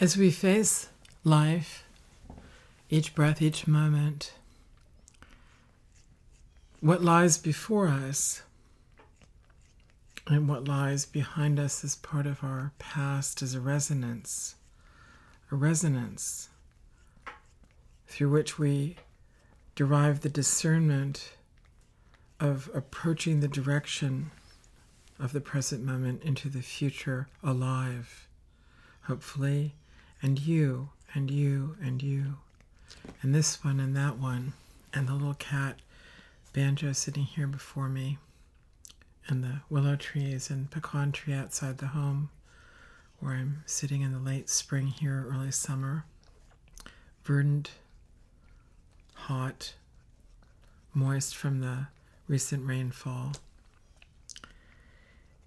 As we face life, each breath, each moment, what lies before us and what lies behind us as part of our past is a resonance, a resonance through which we derive the discernment of approaching the direction of the present moment into the future alive, hopefully and you, and you, and you, and this one, and that one, and the little cat banjo sitting here before me, and the willow trees and pecan tree outside the home where I'm sitting in the late spring here, early summer, verdant, hot, moist from the recent rainfall.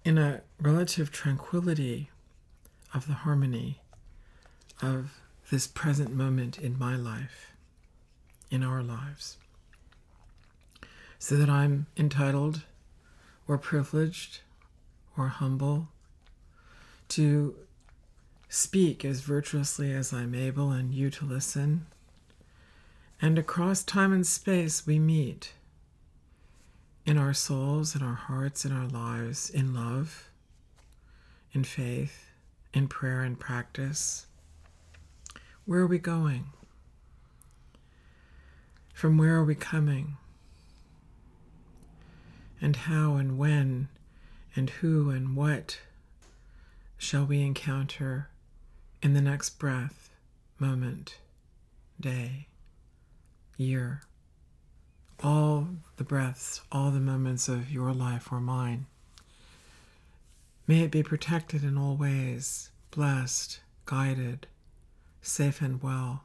In a relative tranquility of the harmony of this present moment in my life, in our lives, so that I'm entitled or privileged or humble to speak as virtuously as I'm able and you to listen. And across time and space, we meet in our souls, in our hearts, in our lives, in love, in faith, in prayer and practice where are we going? From where are we coming? And how and when and who and what shall we encounter in the next breath, moment, day, year? All the breaths, all the moments of your life or mine. May it be protected in all ways, blessed, guided, safe and well,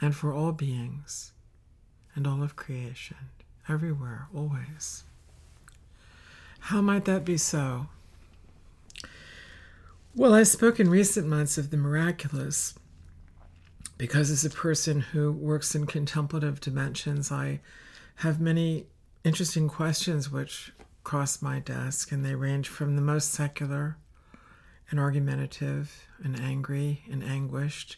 and for all beings and all of creation, everywhere, always. How might that be so? Well, I spoke in recent months of the miraculous because, as a person who works in contemplative dimensions, I have many interesting questions which cross my desk, and they range from the most secular and argumentative and angry and anguished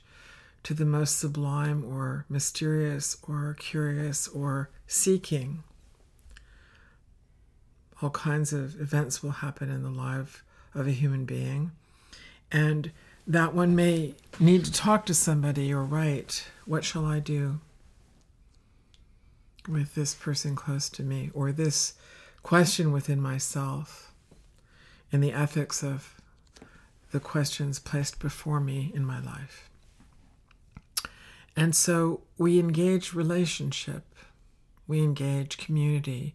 to the most sublime or mysterious or curious or seeking. All kinds of events will happen in the life of a human being. And that one may need to talk to somebody or write, What shall I do with this person close to me? Or this question within myself in the ethics of the questions placed before me in my life. And so we engage relationship, we engage community,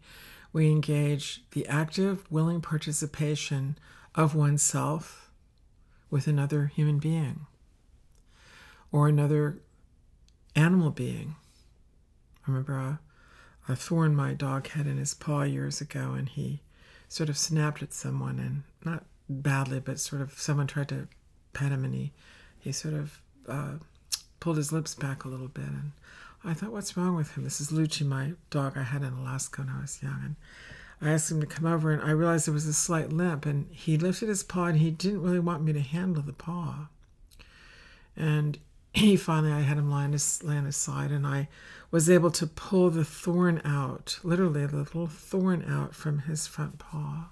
we engage the active, willing participation of oneself with another human being or another animal being. I remember a, a thorn my dog had in his paw years ago, and he sort of snapped at someone and not badly, but sort of someone tried to pet him and he, he sort of uh, pulled his lips back a little bit. And I thought, what's wrong with him? This is Lucci, my dog I had in Alaska when I was young. And I asked him to come over and I realized there was a slight limp and he lifted his paw and he didn't really want me to handle the paw. And he finally, I had him lie on his, lay on his side and I was able to pull the thorn out, literally the little thorn out from his front paw.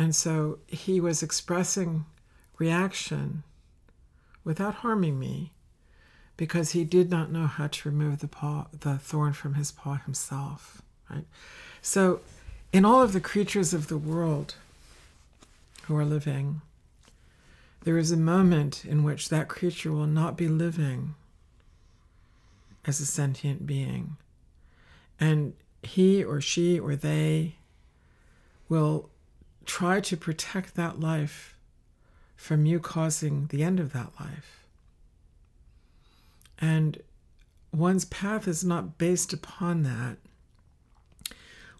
And so he was expressing reaction without harming me because he did not know how to remove the paw, the thorn from his paw himself, right? So in all of the creatures of the world who are living, there is a moment in which that creature will not be living as a sentient being. And he or she or they will try to protect that life from you causing the end of that life. And one's path is not based upon that.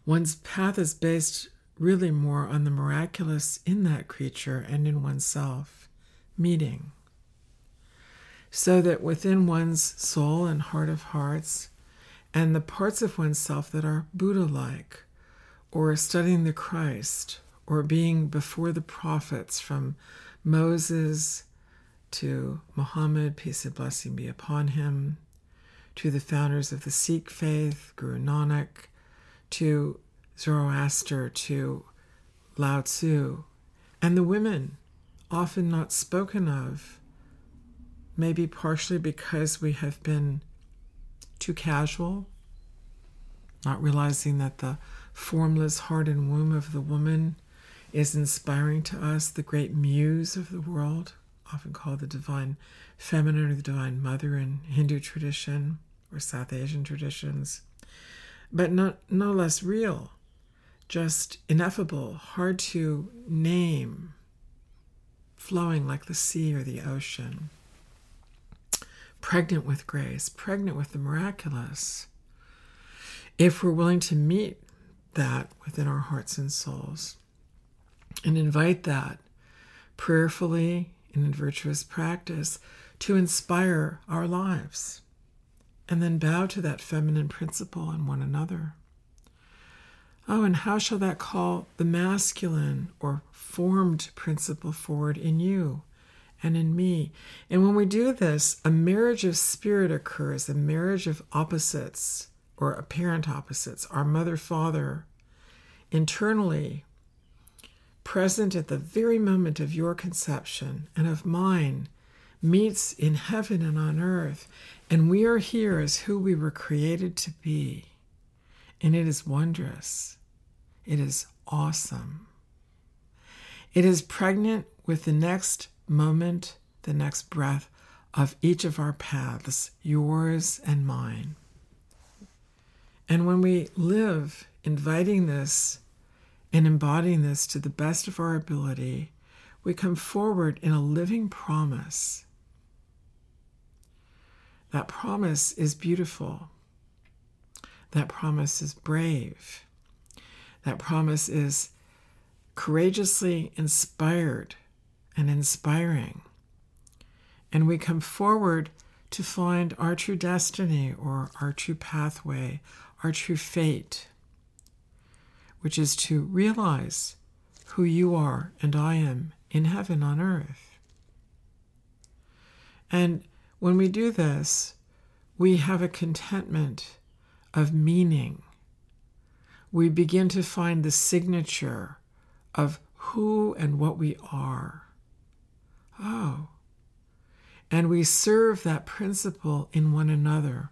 One's path is based really more on the miraculous in that creature and in oneself, meeting. So that within one's soul and heart of hearts, and the parts of oneself that are Buddha like, or studying the Christ, or being before the prophets from Moses to Muhammad, peace and blessing be upon him, to the founders of the Sikh faith, Guru Nanak, to Zoroaster, to Lao Tzu, and the women, often not spoken of, maybe partially because we have been too casual, not realizing that the formless heart and womb of the woman is inspiring to us, the great muse of the world, often called the divine feminine or the divine mother in Hindu tradition or South Asian traditions, but not, no less real, just ineffable, hard to name, flowing like the sea or the ocean, pregnant with grace, pregnant with the miraculous. If we're willing to meet that within our hearts and souls and invite that prayerfully and in virtuous practice to inspire our lives, and then bow to that feminine principle in one another. Oh, and how shall that call the masculine or formed principle forward in you and in me? And when we do this, a marriage of spirit occurs, a marriage of opposites or apparent opposites, our mother, father, internally present at the very moment of your conception and of mine meets in heaven and on earth. And we are here as who we were created to be. And it is wondrous. It is awesome. It is pregnant with the next moment, the next breath of each of our paths, yours and mine. And when we live inviting this and embodying this to the best of our ability, we come forward in a living promise that promise is beautiful. That promise is brave. That promise is courageously inspired and inspiring. And we come forward to find our true destiny or our true pathway, our true fate, which is to realize who you are and I am in heaven on earth. And when we do this, we have a contentment of meaning. We begin to find the signature of who and what we are. Oh. And we serve that principle in one another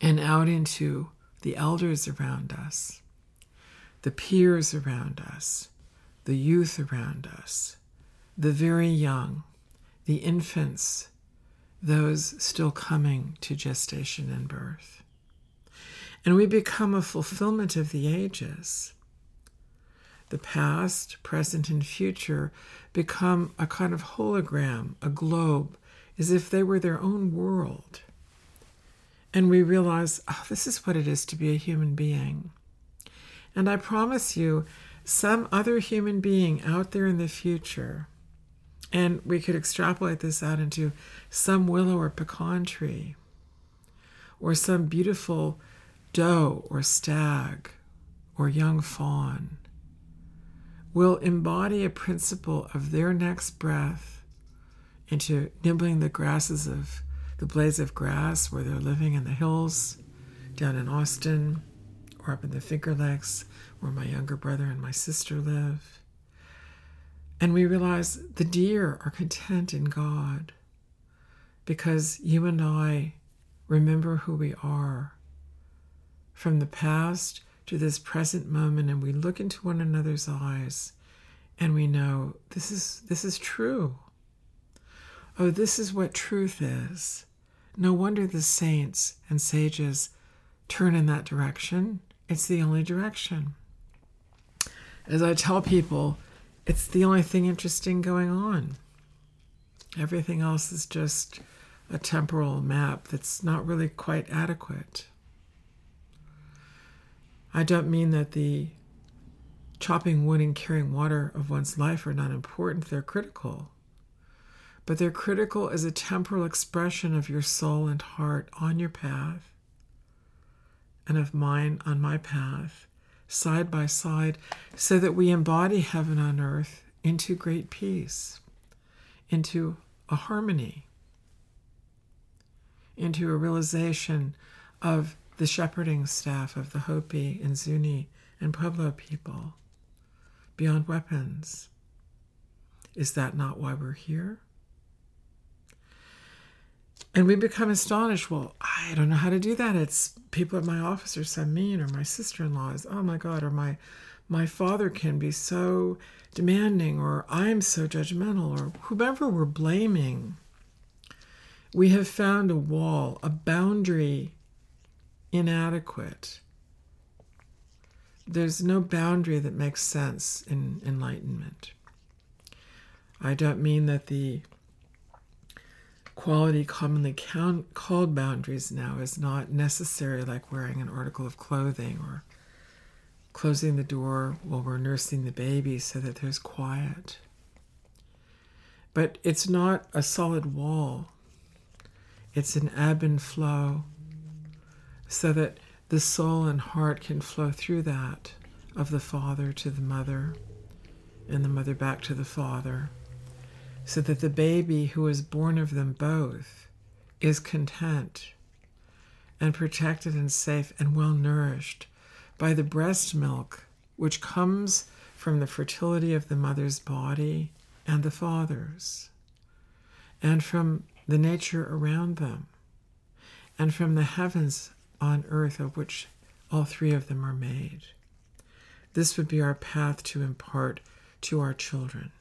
and out into the elders around us, the peers around us, the youth around us, the very young, the infants, those still coming to gestation and birth. And we become a fulfillment of the ages. The past, present, and future become a kind of hologram, a globe, as if they were their own world. And we realize, oh, this is what it is to be a human being. And I promise you, some other human being out there in the future and we could extrapolate this out into some willow or pecan tree, or some beautiful doe or stag or young fawn will embody a principle of their next breath into nibbling the grasses of the blades of grass where they're living in the hills down in Austin or up in the Finger Lakes where my younger brother and my sister live and we realize the deer are content in God because you and I remember who we are from the past to this present moment and we look into one another's eyes and we know this is this is true. Oh, this is what truth is. No wonder the saints and sages turn in that direction. It's the only direction. As I tell people, it's the only thing interesting going on. Everything else is just a temporal map that's not really quite adequate. I don't mean that the chopping wood and carrying water of one's life are not important, they're critical. But they're critical as a temporal expression of your soul and heart on your path, and of mine on my path, side by side so that we embody heaven on earth into great peace, into a harmony, into a realization of the shepherding staff of the Hopi and Zuni and Pueblo people beyond weapons. Is that not why we're here? And we become astonished. Well, I don't know how to do that. It's people at my office are so mean, or my sister in law is, oh my God, or my my father can be so demanding, or I'm so judgmental, or whomever we're blaming. We have found a wall, a boundary inadequate. There's no boundary that makes sense in enlightenment. I don't mean that the quality commonly count, called boundaries now is not necessary, like wearing an article of clothing or closing the door while we're nursing the baby so that there's quiet. But it's not a solid wall, it's an ebb and flow so that the soul and heart can flow through that of the father to the mother and the mother back to the father so that the baby who is born of them both is content and protected and safe and well nourished by the breast milk which comes from the fertility of the mother's body and the father's, and from the nature around them, and from the heavens on earth of which all three of them are made. This would be our path to impart to our children.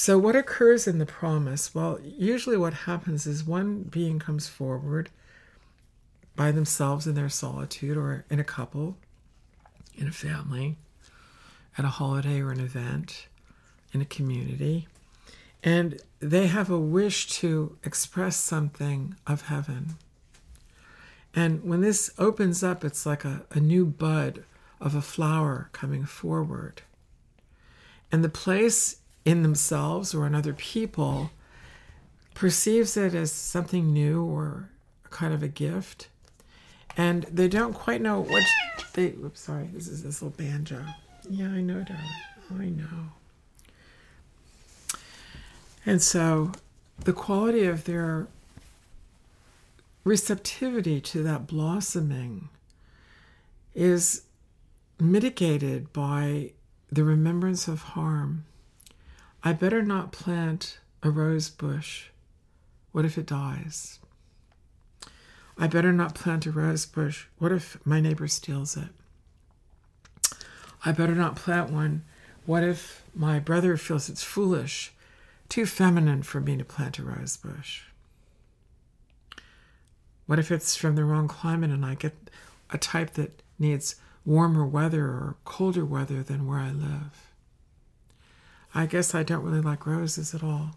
So, what occurs in the promise? Well, usually what happens is one being comes forward by themselves in their solitude or in a couple, in a family, at a holiday or an event, in a community, and they have a wish to express something of heaven. And when this opens up, it's like a, a new bud of a flower coming forward. And the place in themselves or in other people perceives it as something new or kind of a gift. And they don't quite know what they. Oops, sorry, this is this little banjo. Yeah, I know, darling. I know. And so the quality of their receptivity to that blossoming is mitigated by the remembrance of harm I better not plant a rose bush. What if it dies? I better not plant a rose bush. What if my neighbor steals it? I better not plant one. What if my brother feels it's foolish, too feminine for me to plant a rose bush? What if it's from the wrong climate and I get a type that needs warmer weather or colder weather than where I live? I guess I don't really like roses at all.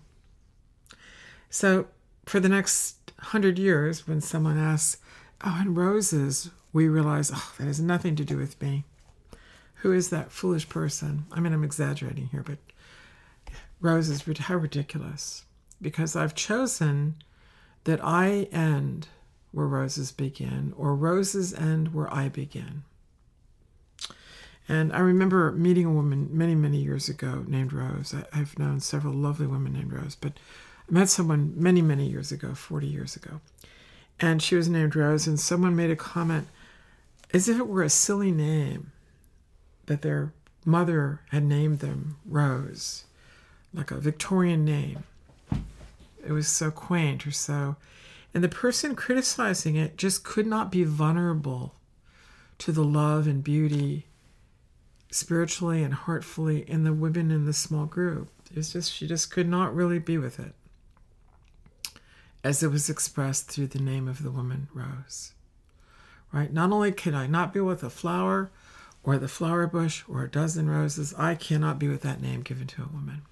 So, for the next hundred years, when someone asks, Oh, and roses, we realize, Oh, that has nothing to do with me. Who is that foolish person? I mean, I'm exaggerating here, but roses, how ridiculous. Because I've chosen that I end where roses begin, or roses end where I begin. And I remember meeting a woman many, many years ago named Rose. I, have known several lovely women named Rose, but I met someone many, many years ago, 40 years ago. And she was named Rose, and someone made a comment as if it were a silly name that their mother had named them Rose, like a Victorian name. It was so quaint or so. And the person criticizing it just could not be vulnerable to the love and beauty spiritually and heartfully in the women in the small group. It's just she just could not really be with it, as it was expressed through the name of the woman Rose. Right? Not only can I not be with a flower, or the flower bush, or a dozen roses, I cannot be with that name given to a woman.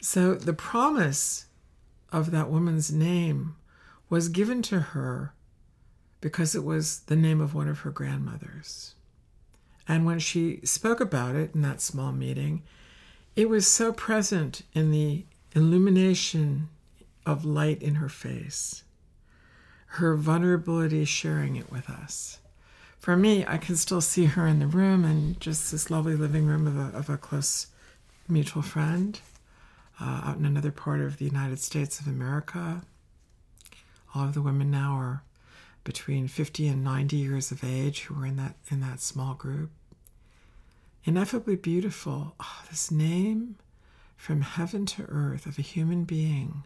So the promise of that woman's name was given to her because it was the name of one of her grandmothers. And when she spoke about it in that small meeting, it was so present in the illumination of light in her face, her vulnerability sharing it with us, for me, I can still see her in the room and just this lovely living room of a, of a close mutual friend uh, out in another part of the United States of America. All of the women now are between 50 and 90 years of age who were in that in that small group. Ineffably beautiful. Oh, this name from heaven to earth of a human being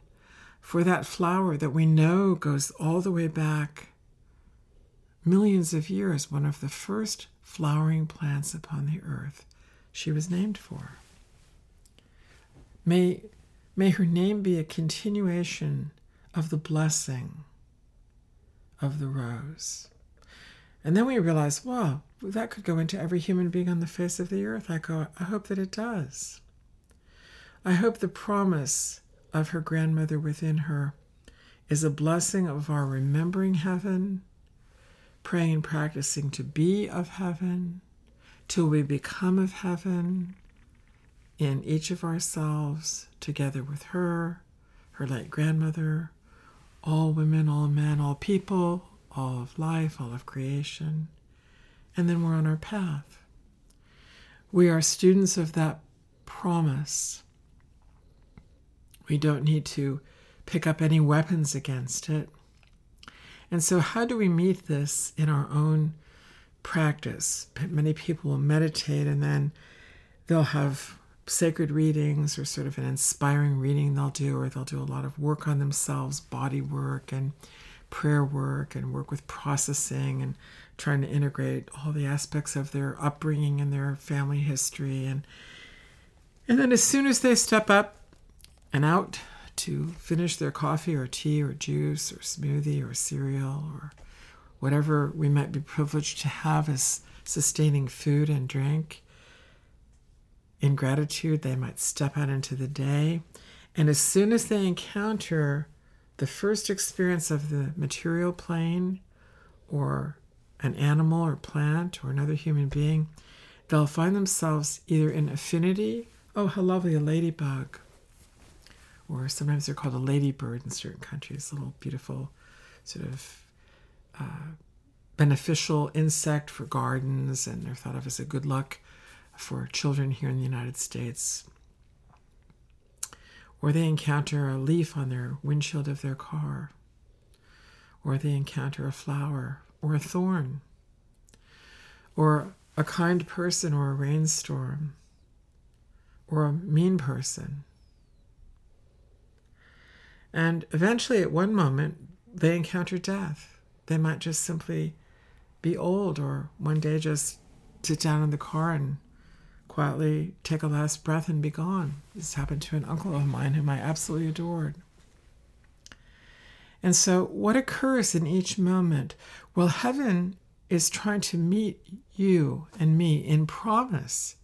for that flower that we know goes all the way back millions of years, one of the first flowering plants upon the earth she was named for. May, may her name be a continuation of the blessing of the rose. And then we realize, wow, that could go into every human being on the face of the earth. I go, I hope that it does. I hope the promise of her grandmother within her is a blessing of our remembering heaven, praying and practicing to be of heaven, till we become of heaven in each of ourselves, together with her, her late grandmother, all women, all men, all people, all of life, all of creation. And then we're on our path. We are students of that promise. We don't need to pick up any weapons against it. And so, how do we meet this in our own practice? Many people will meditate and then they'll have sacred readings or sort of an inspiring reading they'll do, or they'll do a lot of work on themselves, body work and prayer work, and work with processing and trying to integrate all the aspects of their upbringing and their family history. And, and then as soon as they step up and out to finish their coffee or tea or juice or smoothie or cereal or whatever we might be privileged to have as sustaining food and drink, in gratitude, they might step out into the day. And as soon as they encounter the first experience of the material plane or an animal or plant or another human being, they'll find themselves either in affinity, oh, how lovely, a ladybug, or sometimes they're called a ladybird in certain countries, a little beautiful sort of uh, beneficial insect for gardens, and they're thought of as a good luck for children here in the United States. Or they encounter a leaf on their windshield of their car. Or they encounter a flower or a thorn. Or a kind person or a rainstorm. Or a mean person. And eventually, at one moment, they encounter death. They might just simply be old, or one day just sit down in the car and quietly take a last breath and be gone. This happened to an uncle of mine whom I absolutely adored. And so, what occurs in each moment? Well, heaven is trying to meet you and me in promise.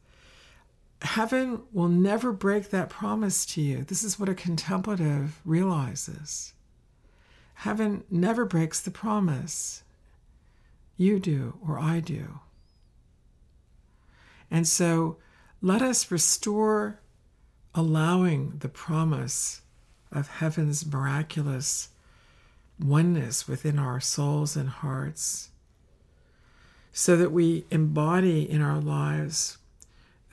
Heaven will never break that promise to you. This is what a contemplative realizes. Heaven never breaks the promise. You do, or I do. And so let us restore allowing the promise of heaven's miraculous oneness within our souls and hearts so that we embody in our lives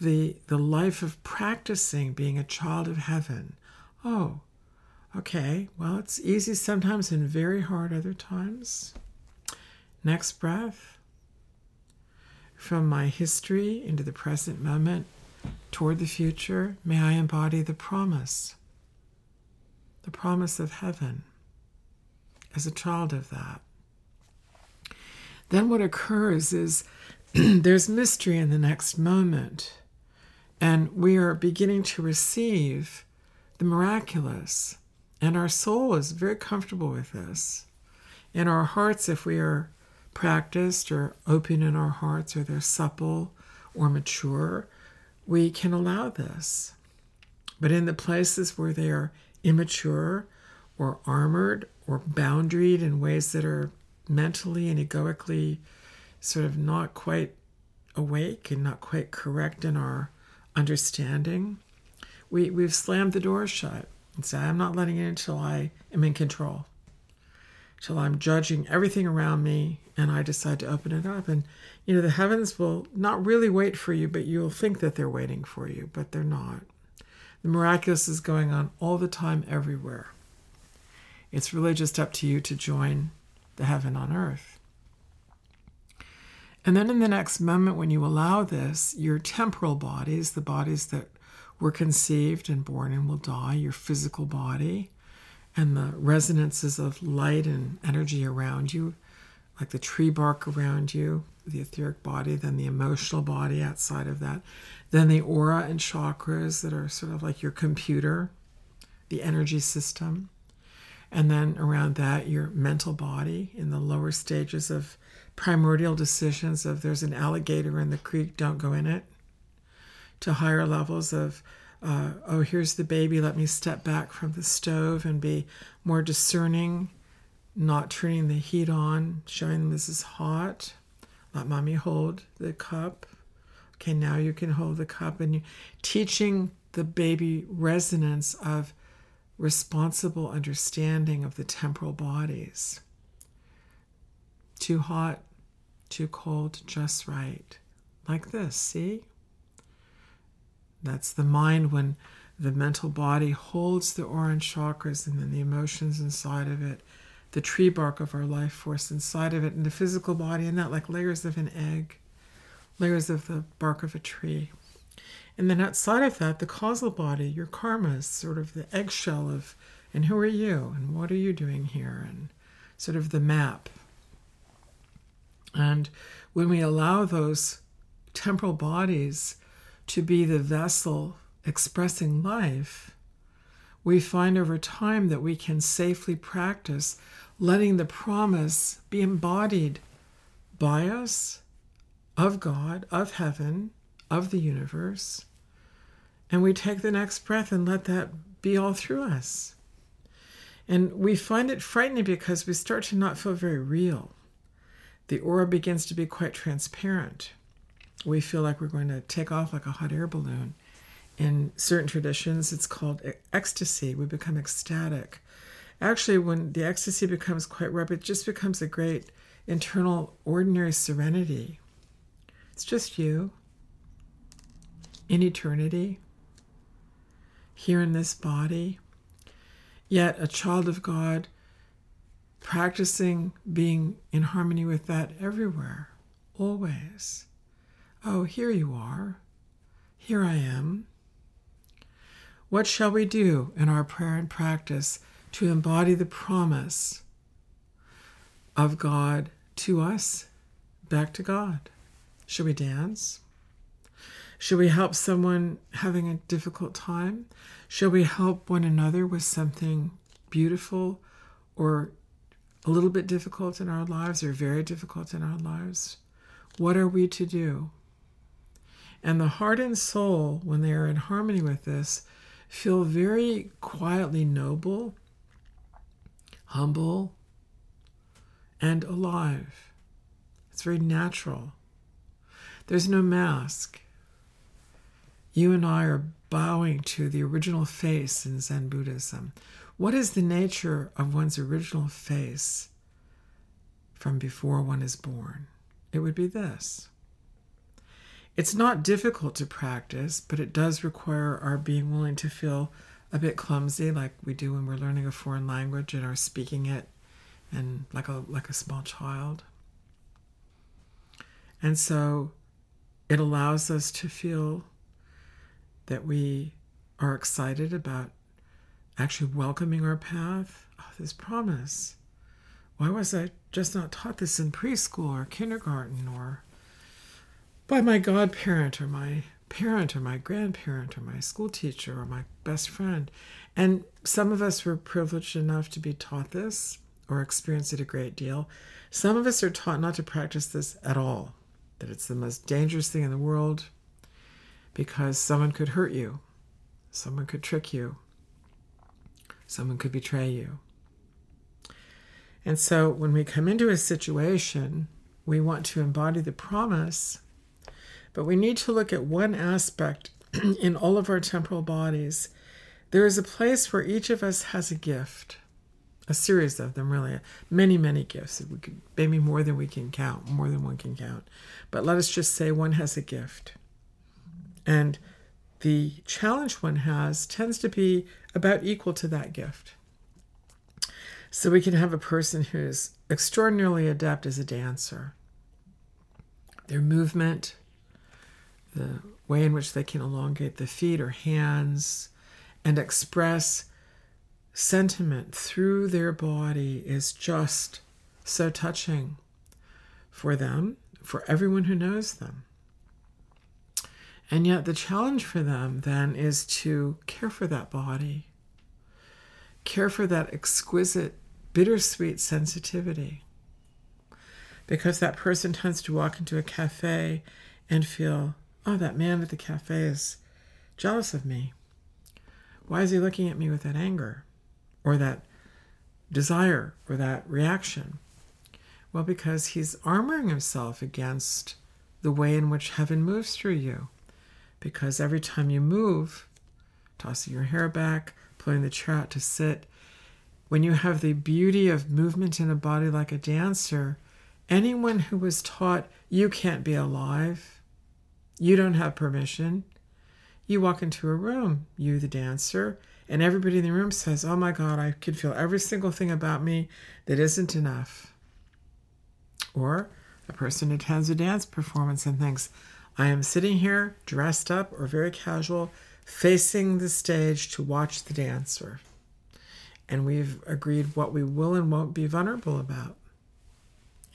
the, the life of practicing being a child of heaven. Oh, okay, well, it's easy sometimes and very hard other times. Next breath from my history into the present moment toward the future, may I embody the promise, the promise of heaven as a child of that. Then what occurs is there's mystery in the next moment, and we are beginning to receive the miraculous. And our soul is very comfortable with this. In our hearts, if we are practiced or open in our hearts or they're supple or mature, we can allow this. But in the places where they are immature or armored or boundaried in ways that are mentally and egoically sort of not quite awake and not quite correct in our understanding, we, we've slammed the door shut and said, I'm not letting it until I am in control. till I'm judging everything around me and I decide to open it up. And, you know, the heavens will not really wait for you, but you'll think that they're waiting for you, but they're not. The miraculous is going on all the time, everywhere. It's really just up to you to join the heaven on earth. And then in the next moment, when you allow this, your temporal bodies, the bodies that were conceived and born and will die, your physical body, and the resonances of light and energy around you, like the tree bark around you, the etheric body, then the emotional body outside of that, then the aura and chakras that are sort of like your computer, the energy system, and then around that, your mental body in the lower stages of primordial decisions of there's an alligator in the creek, don't go in it, to higher levels of uh, oh, here's the baby, let me step back from the stove and be more discerning, not turning the heat on, showing them this is hot. Let mommy hold the cup. Okay, now you can hold the cup and you teaching the baby resonance of responsible understanding of the temporal bodies. Too hot, too cold, just right. Like this, see? That's the mind when the mental body holds the aura and chakras and then the emotions inside of it, the tree bark of our life force inside of it, and the physical body, and that like layers of an egg, layers of the bark of a tree. And then outside of that, the causal body, your karma is sort of the eggshell of, and who are you? And what are you doing here? And sort of the map. And when we allow those temporal bodies to be the vessel expressing life, we find over time that we can safely practice letting the promise be embodied by us, of God, of heaven, of the universe. And we take the next breath and let that be all through us. And we find it frightening because we start to not feel very real. The aura begins to be quite transparent we feel like we're going to take off like a hot air balloon. In certain traditions, it's called ecstasy. We become ecstatic. Actually, when the ecstasy becomes quite rapid, it just becomes a great internal, ordinary serenity. It's just you in eternity, here in this body, yet a child of God practicing being in harmony with that everywhere, always. Oh, here you are. Here I am. What shall we do in our prayer and practice to embody the promise of God to us, back to God? Should we dance? Should we help someone having a difficult time? Should we help one another with something beautiful or a little bit difficult in our lives or very difficult in our lives? What are we to do? And the heart and soul, when they are in harmony with this, feel very quietly noble, humble, and alive. It's very natural. There's no mask. You and I are bowing to the original face in Zen Buddhism. What is the nature of one's original face from before one is born? It would be this it's not difficult to practice, but it does require our being willing to feel a bit clumsy, like we do when we're learning a foreign language and are speaking it, and like a like a small child. And so, it allows us to feel that we are excited about actually welcoming our path. Oh, this promise. Why was I just not taught this in preschool or kindergarten or by my godparent or my parent or my grandparent or my school teacher or my best friend. And some of us were privileged enough to be taught this or experience it a great deal. Some of us are taught not to practice this at all, that it's the most dangerous thing in the world because someone could hurt you, someone could trick you, someone could betray you. And so when we come into a situation, we want to embody the promise but we need to look at one aspect in all of our temporal bodies. There is a place where each of us has a gift, a series of them, really, many, many gifts. We could, maybe more than we can count, more than one can count. But let us just say one has a gift. And the challenge one has tends to be about equal to that gift. So we can have a person who's extraordinarily adept as a dancer. Their movement, the way in which they can elongate the feet or hands and express sentiment through their body is just so touching for them, for everyone who knows them. And yet, the challenge for them then is to care for that body, care for that exquisite, bittersweet sensitivity. Because that person tends to walk into a cafe and feel, oh, that man at the cafe is jealous of me. Why is he looking at me with that anger? or that desire or that reaction? Well, because he's armoring himself against the way in which heaven moves through you. Because every time you move, tossing your hair back, pulling the chair out to sit, when you have the beauty of movement in a body like a dancer, anyone who was taught you can't be alive, you don't have permission, you walk into a room, you the dancer, and everybody in the room says, Oh my God, I can feel every single thing about me that isn't enough. Or a person attends a dance performance and thinks, I am sitting here dressed up or very casual, facing the stage to watch the dancer. And we've agreed what we will and won't be vulnerable about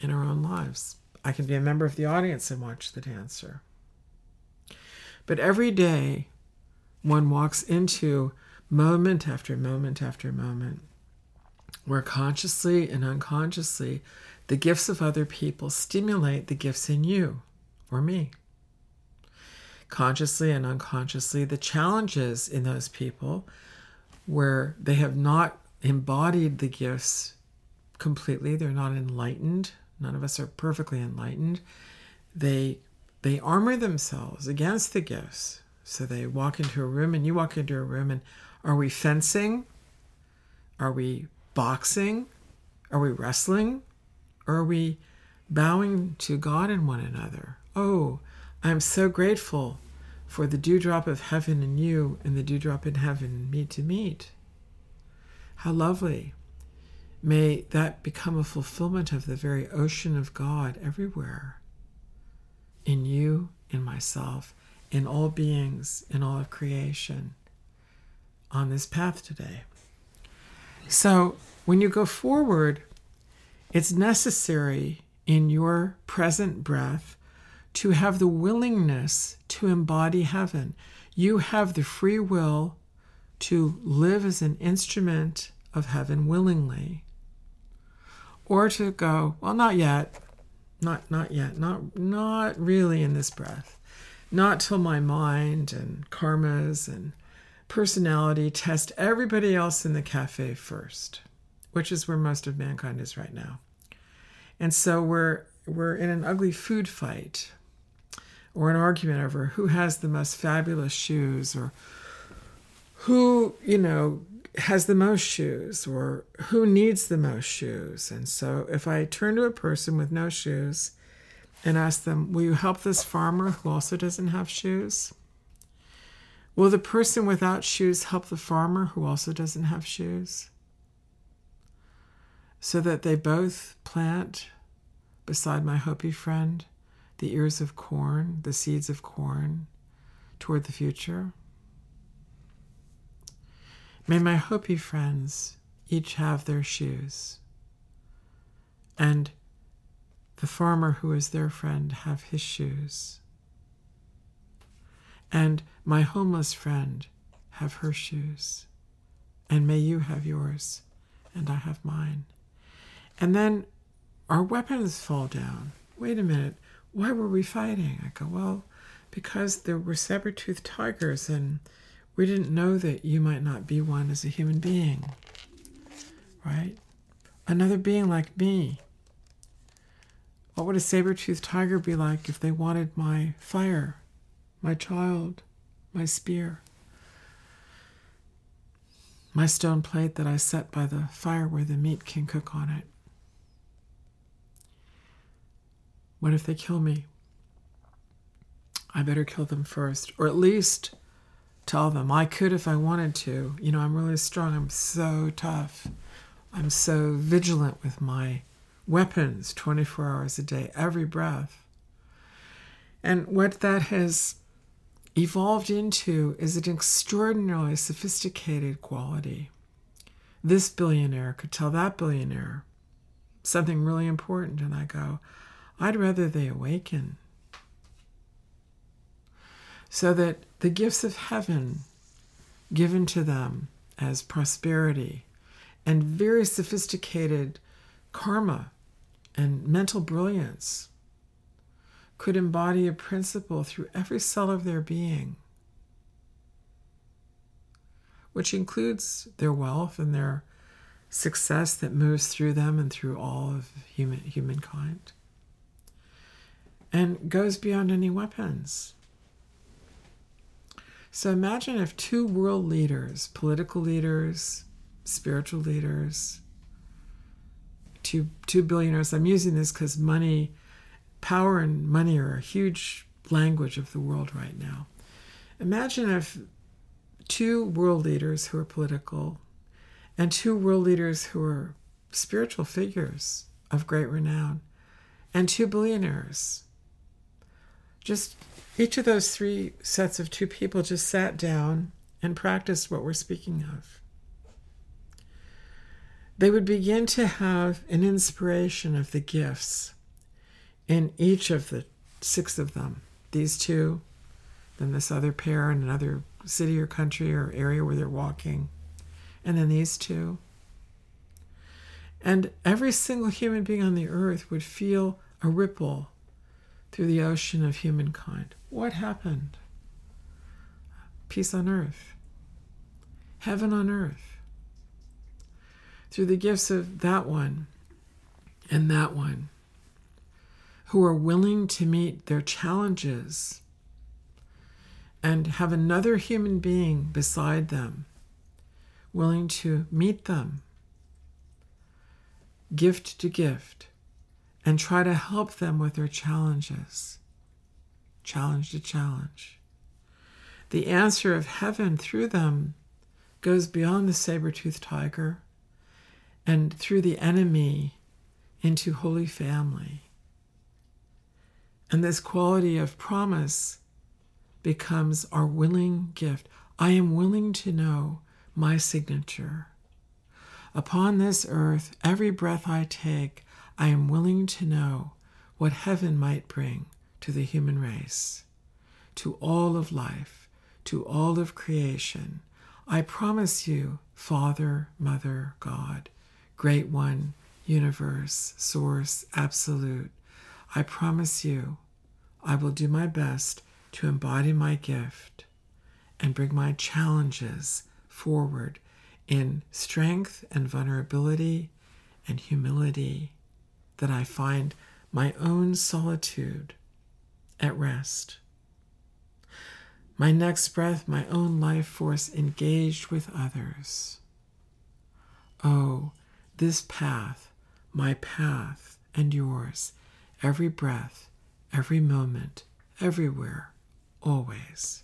in our own lives. I can be a member of the audience and watch the dancer. But every day, one walks into moment after moment after moment, where consciously and unconsciously the gifts of other people stimulate the gifts in you or me. Consciously and unconsciously, the challenges in those people where they have not embodied the gifts completely, they're not enlightened. None of us are perfectly enlightened. They they armor themselves against the gifts. So they walk into a room and you walk into a room and are we fencing? Are we boxing? Are we wrestling? Or are we bowing to God and one another? Oh, I'm so grateful for the dewdrop of heaven in you and the dewdrop in heaven me to meet. How lovely. May that become a fulfillment of the very ocean of God everywhere. In you, in myself, in all beings, in all of creation on this path today. So when you go forward, it's necessary in your present breath to have the willingness to embody heaven. You have the free will to live as an instrument of heaven willingly. Or to go, well, not yet. Not not yet. Not not really in this breath. Not till my mind and karmas and personality test everybody else in the cafe first, which is where most of mankind is right now. And so we're we're in an ugly food fight or an argument over who has the most fabulous shoes or who, you know, has the most shoes or who needs the most shoes. And so if I turn to a person with no shoes and ask them, Will you help this farmer who also doesn't have shoes? Will the person without shoes help the farmer who also doesn't have shoes? So that they both plant beside my Hopi friend the ears of corn, the seeds of corn toward the future? May my Hopi friends each have their shoes, and the farmer who is their friend have his shoes and my homeless friend have her shoes, and may you have yours, and I have mine. And then our weapons fall down. Wait a minute, why were we fighting? I go, well, because there were saber toothed tigers, and we didn't know that you might not be one as a human being, right? Another being like me. What would a saber toothed tiger be like if they wanted my fire? my child, my spear. my stone plate that I set by the fire where the meat can cook on it. What if they kill me? I better kill them first, or at least tell them I could if I wanted to. You know, I'm really strong. I'm so tough. I'm so vigilant with my weapons 24 hours a day, every breath. And what that has evolved into is an extraordinarily sophisticated quality. This billionaire could tell that billionaire something really important, and I go, I'd rather they awaken. So that the gifts of heaven given to them as prosperity and very sophisticated karma and mental brilliance could embody a principle through every cell of their being, which includes their wealth and their success that moves through them and through all of human humankind and goes beyond any weapons. So imagine if two world leaders, political leaders, spiritual leaders, two two billionaires. I'm using this because money, power, and money are a huge language of the world right now. Imagine if two world leaders who are political and two world leaders who are spiritual figures of great renown and two billionaires just each of those three sets of two people just sat down and practiced what we're speaking of they would begin to have an inspiration of the gifts in each of the six of them these two, then this other pair in another city or country or area where they're walking, and then these two. And every single human being on the earth would feel a ripple through the ocean of humankind. What happened? Peace on earth, heaven on earth through the gifts of that one and that one who are willing to meet their challenges and have another human being beside them willing to meet them gift to gift and try to help them with their challenges challenge to challenge the answer of heaven through them goes beyond the saber-toothed tiger and through the enemy into holy family. And this quality of promise becomes our willing gift. I am willing to know my signature. Upon this earth, every breath I take, I am willing to know what heaven might bring to the human race, to all of life, to all of creation. I promise you, Father, Mother, God, Great One, Universe, Source, Absolute, I promise you, I will do my best to embody my gift and bring my challenges forward in strength and vulnerability and humility, that I find my own solitude at rest. My next breath, my own life force engaged with others. Oh, this path, my path and yours, every breath, every moment, everywhere, always.